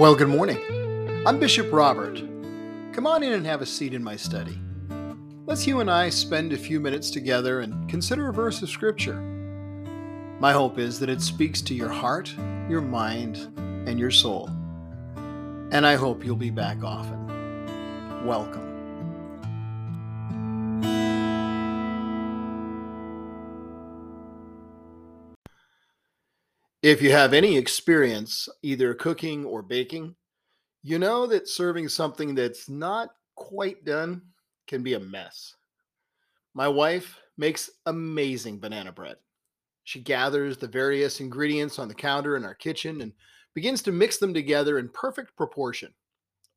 Well, good morning. I'm Bishop Robert. Come on in and have a seat in my study. Let's you and I spend a few minutes together and consider a verse of Scripture. My hope is that it speaks to your heart, your mind, and your soul. And I hope you'll be back often. Welcome. If you have any experience either cooking or baking, you know that serving something that's not quite done can be a mess. My wife makes amazing banana bread. She gathers the various ingredients on the counter in our kitchen and begins to mix them together in perfect proportion.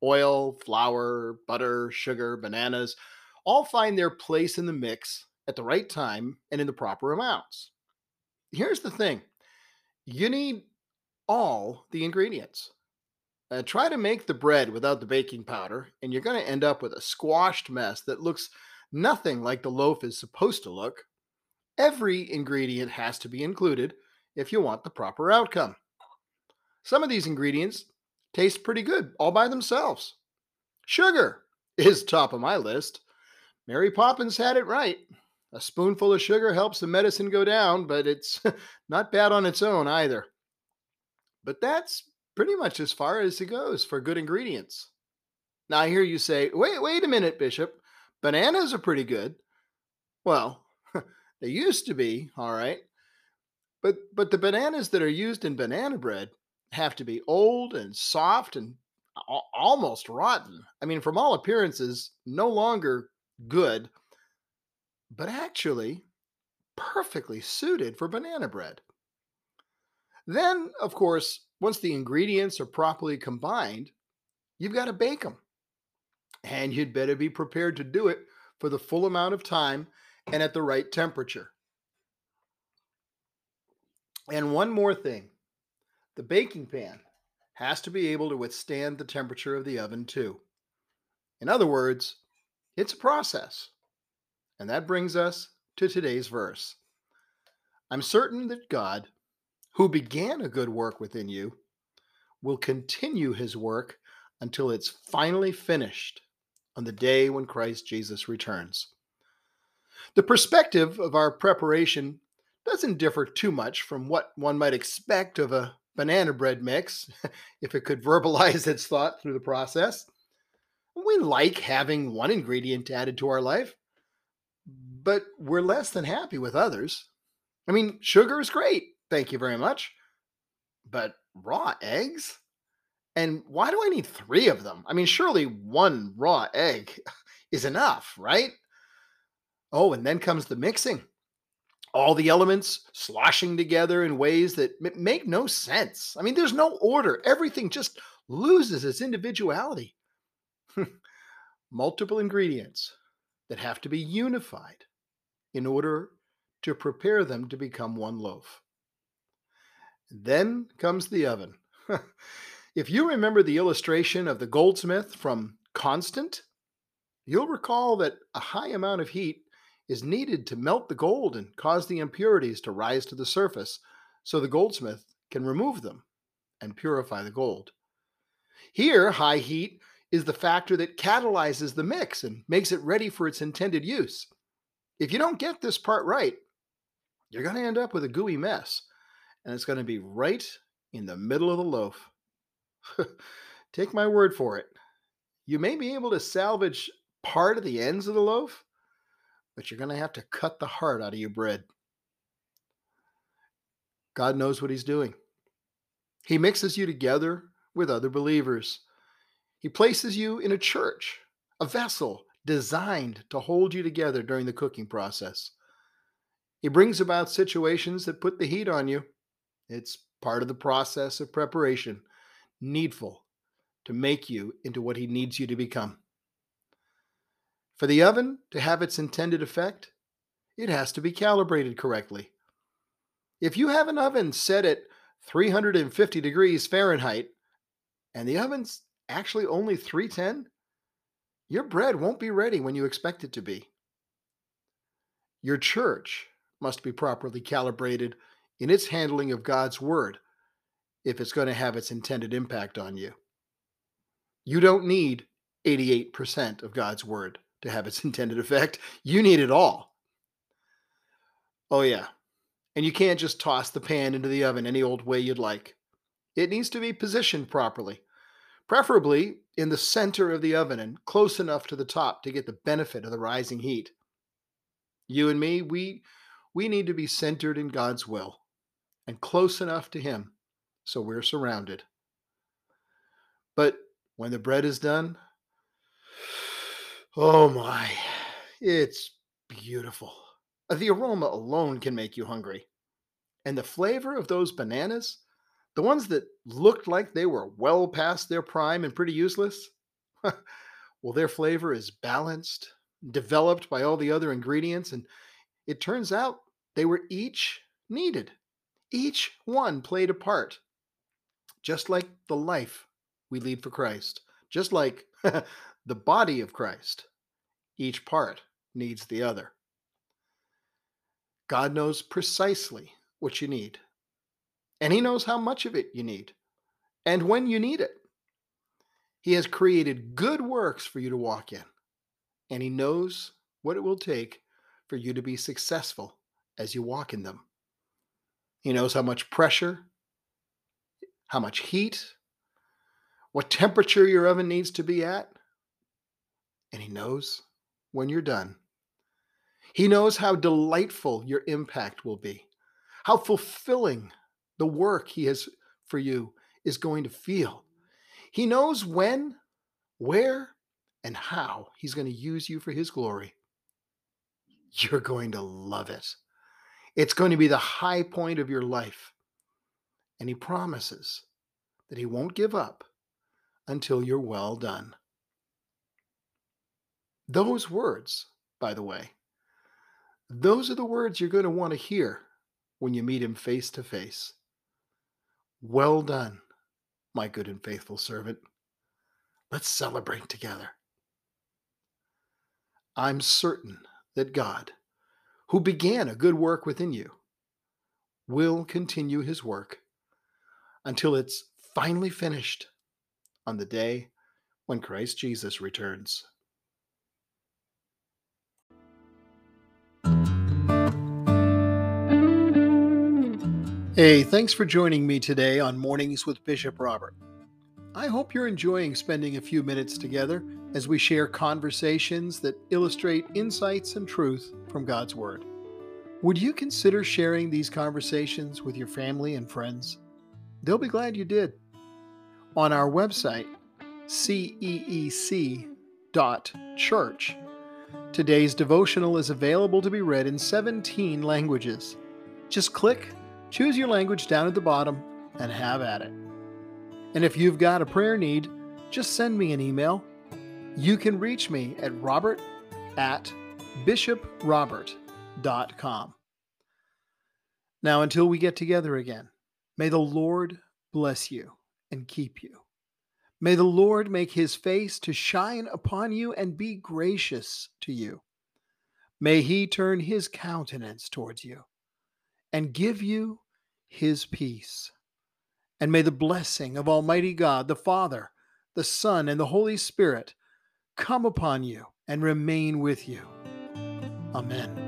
Oil, flour, butter, sugar, bananas all find their place in the mix at the right time and in the proper amounts. Here's the thing you need all the ingredients. Uh, try to make the bread without the baking powder, and you're going to end up with a squashed mess that looks nothing like the loaf is supposed to look. Every ingredient has to be included if you want the proper outcome. Some of these ingredients taste pretty good all by themselves. Sugar is top of my list. Mary Poppins had it right. A spoonful of sugar helps the medicine go down, but it's not bad on its own either. But that's pretty much as far as it goes for good ingredients. Now I hear you say, wait, wait a minute, Bishop. Bananas are pretty good. Well, they used to be, all right. But but the bananas that are used in banana bread have to be old and soft and almost rotten. I mean, from all appearances, no longer good but actually perfectly suited for banana bread. Then, of course, once the ingredients are properly combined, you've got to bake them. And you'd better be prepared to do it for the full amount of time and at the right temperature. And one more thing the baking pan has to be able to withstand the temperature of the oven, too. In other words, it's a process. And that brings us to today's verse. I'm certain that God, who began a good work within you, will continue his work until it's finally finished on the day when Christ Jesus returns. The perspective of our preparation doesn't differ too much from what one might expect of a banana bread mix if it could verbalize its thought through the process. We like having one ingredient added to our life but we're less than happy with others. I mean, sugar is great. Thank you very much. But raw eggs? And why do I need three of them? I mean, surely one raw egg is enough, right? Oh, and then comes the mixing. All the elements sloshing together in ways that make no sense. I mean, there's no order. Everything just loses its individuality. Multiple ingredients that have to be unified in order to prepare them to become one loaf. Then comes the oven. if you remember the illustration of the goldsmith from Constant, you'll recall that a high amount of heat is needed to melt the gold and cause the impurities to rise to the surface so the goldsmith can remove them and purify the gold. Here, high heat is the factor that catalyzes the mix and makes it ready for its intended use. If you don't get this part right, you're going to end up with a gooey mess, and it's going to be right in the middle of the loaf. Take my word for it. You may be able to salvage part of the ends of the loaf, but you're going to have to cut the heart out of your bread. God knows what He's doing. He mixes you together with other believers. He places you in a church, a vessel designed to hold you together during the cooking process. He brings about situations that put the heat on you. It's part of the process of preparation, needful to make you into what he needs you to become. For the oven to have its intended effect, it has to be calibrated correctly. If you have an oven set at 350 degrees Fahrenheit and the oven's actually only 310, your bread won't be ready when you expect it to be. Your church must be properly calibrated in its handling of God's word if it's going to have its intended impact on you. You don't need 88% of God's word to have its intended effect. You need it all. Oh, yeah. And you can't just toss the pan into the oven any old way you'd like. It needs to be positioned properly, preferably in the center of the oven and close enough to the top to get the benefit of the rising heat. You and me, we we need to be centered in God's will and close enough to him so we're surrounded. But when the bread is done, oh my, it's beautiful. The aroma alone can make you hungry. And the flavor of those bananas, the ones that looked like they were well past their prime and pretty useless, well, their flavor is balanced, developed by all the other ingredients, and it turns out they were each needed. Each one played a part, just like the life we lead for Christ, just like the body of Christ. Each part needs the other. God knows precisely what you need, and He knows how much of it you need and when you need it. He has created good works for you to walk in, and He knows what it will take for you to be successful as you walk in them. He knows how much pressure, how much heat, what temperature your oven needs to be at, and He knows when you're done. He knows how delightful your impact will be, how fulfilling the work He has for you is going to feel. He knows when, where, and how He's going to use you for His glory. You're going to love it. It's going to be the high point of your life. And He promises that He won't give up until you're well done. Those words, by the way, those are the words you're going to want to hear when you meet him face to face. Well done, my good and faithful servant. Let's celebrate together. I'm certain that God, who began a good work within you, will continue his work until it's finally finished on the day when Christ Jesus returns. Hey, thanks for joining me today on Mornings with Bishop Robert. I hope you're enjoying spending a few minutes together as we share conversations that illustrate insights and truth from God's Word. Would you consider sharing these conversations with your family and friends? They'll be glad you did. On our website, ceec.church, today's devotional is available to be read in 17 languages. Just click Choose your language down at the bottom and have at it. And if you've got a prayer need, just send me an email. You can reach me at robert at bishoprobert.com. Now, until we get together again, may the Lord bless you and keep you. May the Lord make his face to shine upon you and be gracious to you. May he turn his countenance towards you and give you his peace. And may the blessing of Almighty God, the Father, the Son, and the Holy Spirit come upon you and remain with you. Amen.